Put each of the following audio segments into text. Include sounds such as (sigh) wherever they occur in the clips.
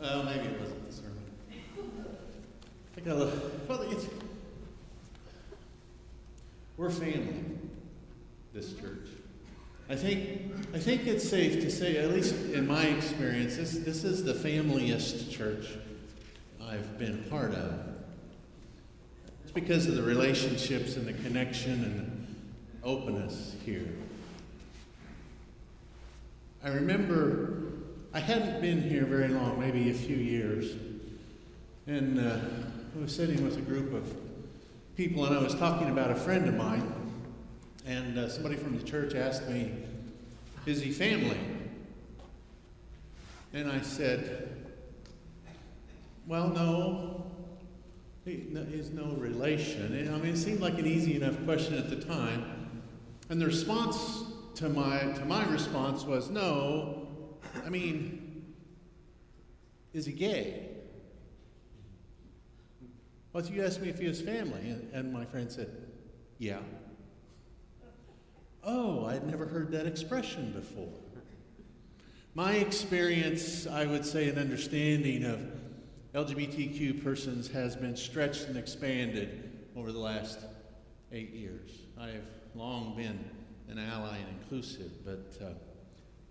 Well, maybe it wasn't the sermon. I well, it's, we're family, this church. I think, I think it's safe to say, at least in my experience, this, this is the familiest church I've been part of. It's because of the relationships and the connection and the openness here. I remember I hadn't been here very long, maybe a few years, and uh, I was sitting with a group of people, and I was talking about a friend of mine, and uh, somebody from the church asked me, Is he family? And I said, Well, no. He, no, he's no relation. I mean, it seemed like an easy enough question at the time. And the response to my, to my response was, No. I mean, is he gay? Well, you asked me if he was family, and, my friend said, Yeah. Oh, I'd never heard that expression before. My experience, I would say, an understanding of LGBTQ persons has been stretched and expanded over the last eight years. I have long been an ally and inclusive, but uh,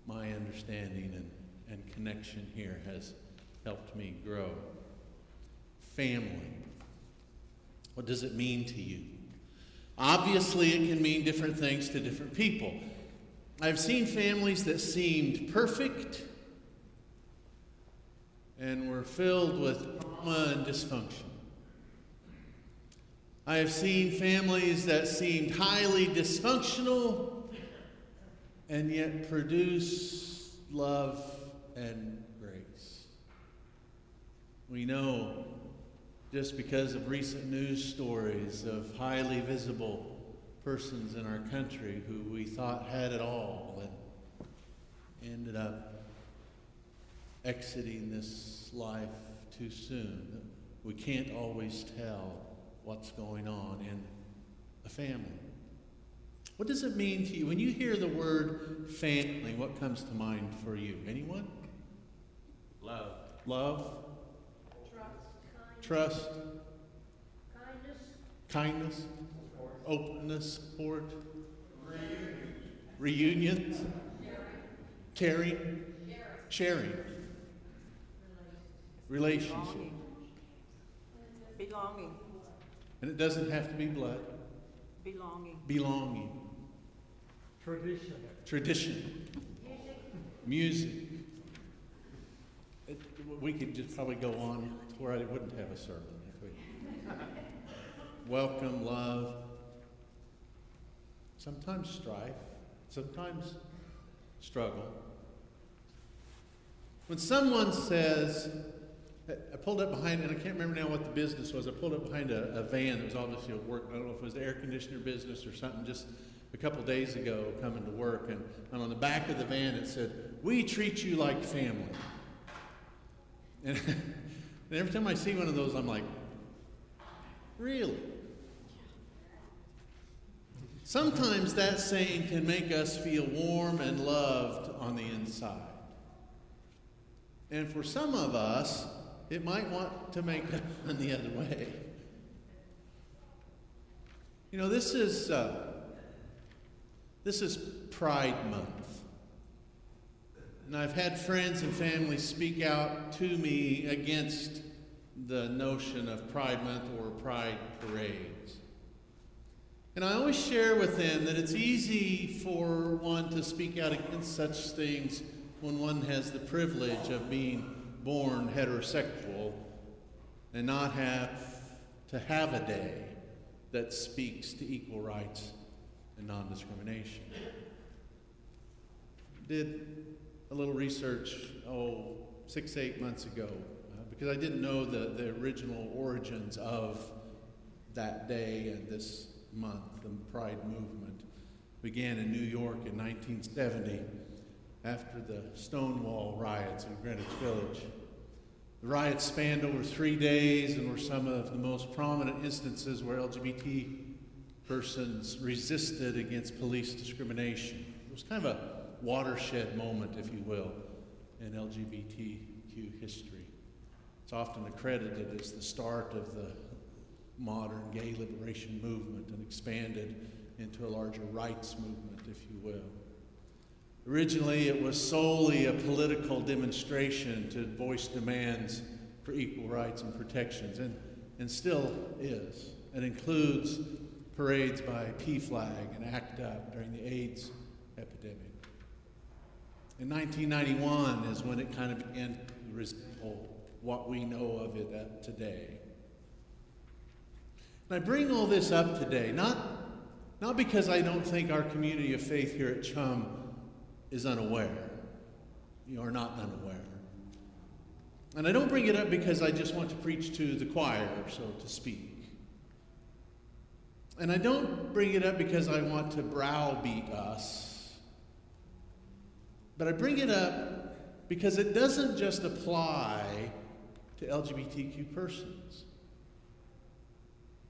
my understanding and, and connection here has helped me grow. Family. What does it mean to you? Obviously, it can mean different things to different people. I've seen families that seemed perfect and were filled with trauma and dysfunction. I have seen families that seemed highly dysfunctional and yet produce love and grace. We know just because of recent news stories of highly visible persons in our country who we thought had it all and ended up exiting this life too soon. We can't always tell what's going on in a family. What does it mean to you? When you hear the word family, what comes to mind for you? Anyone? Love. Love? Trust, Trust? kindness, Kindness? Openness? Support? Reunions? Caring? Sharing? Relationship? Belonging. And it doesn't have to be blood. Belonging. Belonging. Tradition. Tradition. Music. It, we could just probably go on where I wouldn't have a sermon if we. (laughs) Welcome, love. Sometimes strife. Sometimes struggle. When someone says, I pulled up behind, and I can't remember now what the business was. I pulled up behind a, a van that was obviously at work. I don't know if it was the air conditioner business or something, just a couple days ago coming to work. And, and on the back of the van it said, We treat you like family. And, (laughs) and every time I see one of those, I'm like, Really? Sometimes that saying can make us feel warm and loved on the inside. And for some of us, it might want to make it (laughs) the other way. You know, this is uh, this is Pride Month, and I've had friends and family speak out to me against the notion of Pride Month or Pride parades. And I always share with them that it's easy for one to speak out against such things when one has the privilege of being born heterosexual and not have to have a day that speaks to equal rights and non discrimination. Did a little research, oh, six, eight months ago, uh, because I didn't know the, the original origins of that day and this month. The Pride movement began in New York in 1970 after the Stonewall riots in Greenwich Village. The riots spanned over three days and were some of the most prominent instances where LGBT persons resisted against police discrimination. It was kind of a watershed moment, if you will, in LGBTQ history. It's often accredited as the start of the modern gay liberation movement and expanded into a larger rights movement, if you will. Originally, it was solely a political demonstration to voice demands for equal rights and protections, and, and still is. It includes parades by PFLAG and ACT UP during the AIDS epidemic. In 1991 is when it kind of began to resemble what we know of it today. And I bring all this up today, not, not because I don't think our community of faith here at Chum is unaware. Are not unaware. And I don't bring it up because I just want to preach to the choir, so to speak. And I don't bring it up because I want to browbeat us. But I bring it up because it doesn't just apply to LGBTQ persons.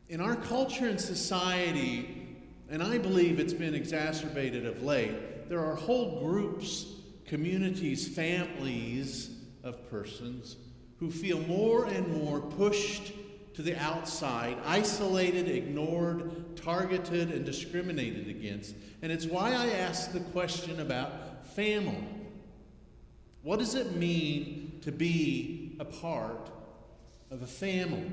In our culture and society, and I believe it's been exacerbated of late, there are whole groups, communities, families of persons who feel more and more pushed to the outside, isolated, ignored, targeted, and discriminated against. And it's why I ask the question about family. What does it mean to be a part of a family?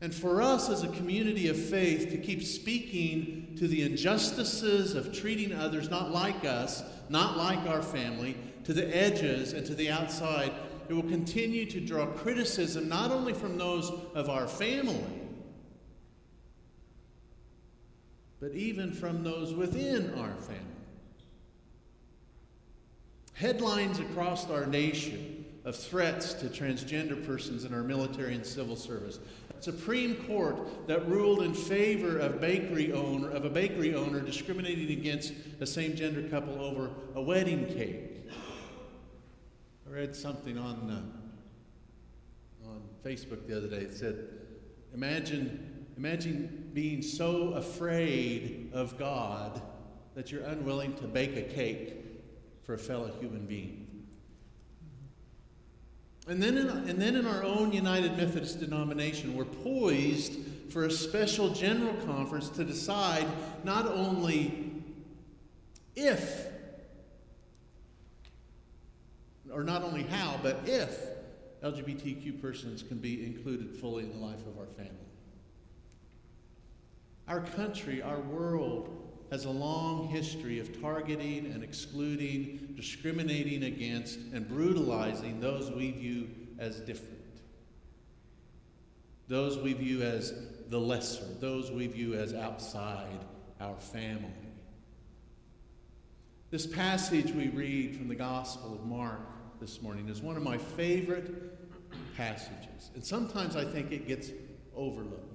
And for us as a community of faith to keep speaking to the injustices of treating others not like us, not like our family, to the edges and to the outside, it will continue to draw criticism not only from those of our family, but even from those within our family. Headlines across our nation of threats to transgender persons in our military and civil service Supreme Court that ruled in favor of bakery owner of a bakery owner discriminating against a same-gender couple over a wedding cake. Read something on uh, on Facebook the other day. It said, "Imagine, imagine being so afraid of God that you're unwilling to bake a cake for a fellow human being." And then, in, and then in our own United Methodist denomination, we're poised for a special general conference to decide not only if, or not only how, but if LGBTQ persons can be included fully in the life of our family. Our country, our world, has a long history of targeting and excluding, discriminating against, and brutalizing those we view as different. Those we view as the lesser, those we view as outside our family. This passage we read from the Gospel of Mark this morning is one of my favorite passages. And sometimes I think it gets overlooked.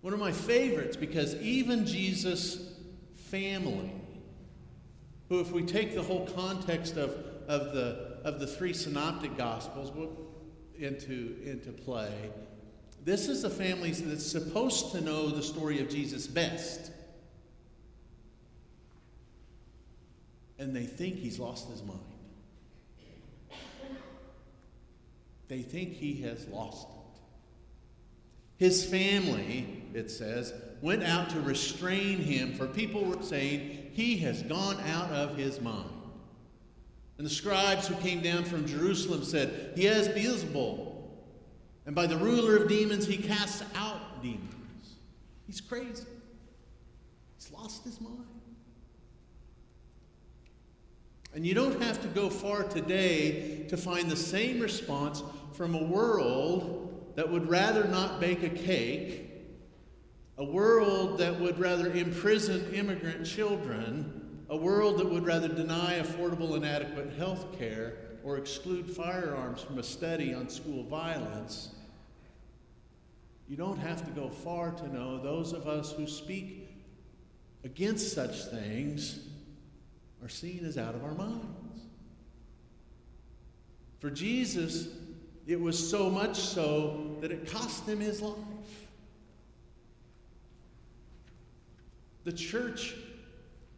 One of my favorites because even Jesus' family, who, if we take the whole context of, of, the, of the three synoptic gospels into, into play, this is the family that's supposed to know the story of Jesus best. And they think he's lost his mind. They think he has lost it. His family, it says, went out to restrain him, for people were saying, He has gone out of his mind. And the scribes who came down from Jerusalem said, He has Beelzebul, and by the ruler of demons he casts out demons. He's crazy. He's lost his mind. And you don't have to go far today to find the same response from a world that would rather not bake a cake, a world that would rather imprison immigrant children, a world that would rather deny affordable and adequate health care or exclude firearms from a study on school violence. You don't have to go far to know those of us who speak against such things are seen as out of our minds. For Jesus, it was so much so that it cost him his life. The church,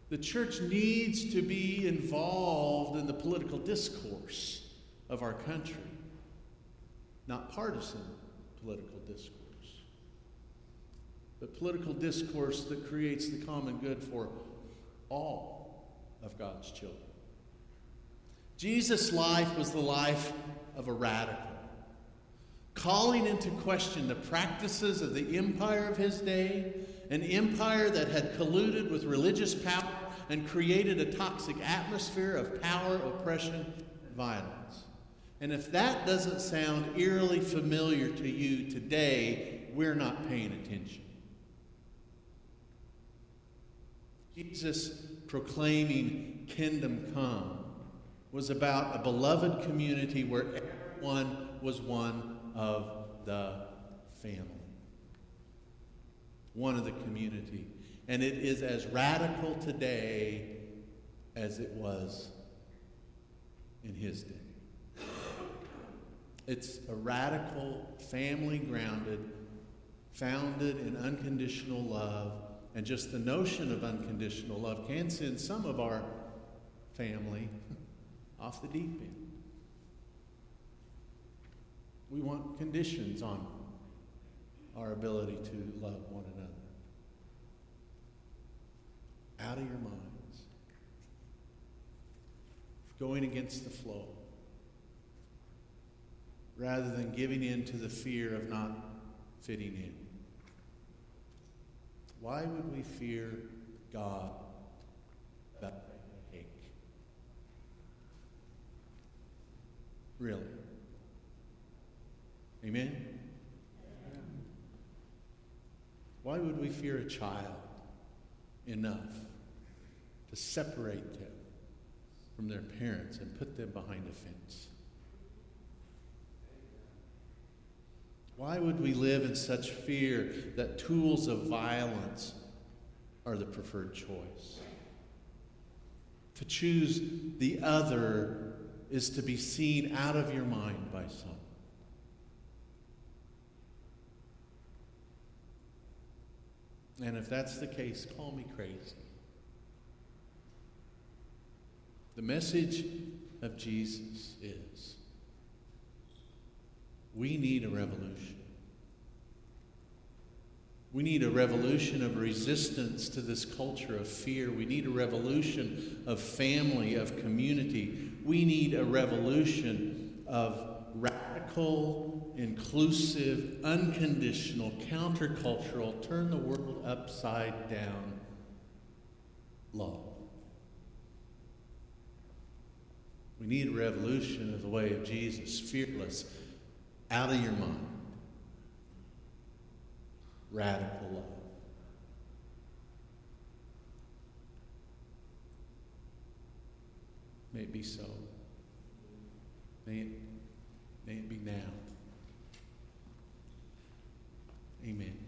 the church needs to be involved in the political discourse of our country, not partisan political discourse, but political discourse that creates the common good for all of God's children. Jesus' life was the life of a radical, calling into question the practices of the empire of his day, an empire that had colluded with religious power and created a toxic atmosphere of power, oppression, violence. And if that doesn't sound eerily familiar to you today, we're not paying attention. Jesus proclaiming kingdom come was about a beloved community where everyone was one of the family, one of the community. And it is as radical today as it was in his day. It's a radical, family grounded, founded in unconditional love. And just the notion of unconditional love can send some of our family (laughs) off the deep end. We want conditions on our ability to love one another. Out of your minds. Going against the flow. Rather than giving in to the fear of not fitting in. Why would we fear God that ache? Really? Amen? Why would we fear a child enough to separate them from their parents and put them behind a fence? Why would we live in such fear that tools of violence are the preferred choice? To choose the other is to be seen out of your mind by some. And if that's the case, call me crazy. The message of Jesus is we need a revolution. We need a revolution of resistance to this culture of fear. We need a revolution of family, of community. We need a revolution of radical, inclusive, unconditional, countercultural, turn the world upside down love. We need a revolution of the way of Jesus, fearless, out of your mind, radical love. May it be so. May it, may it be now. Amen.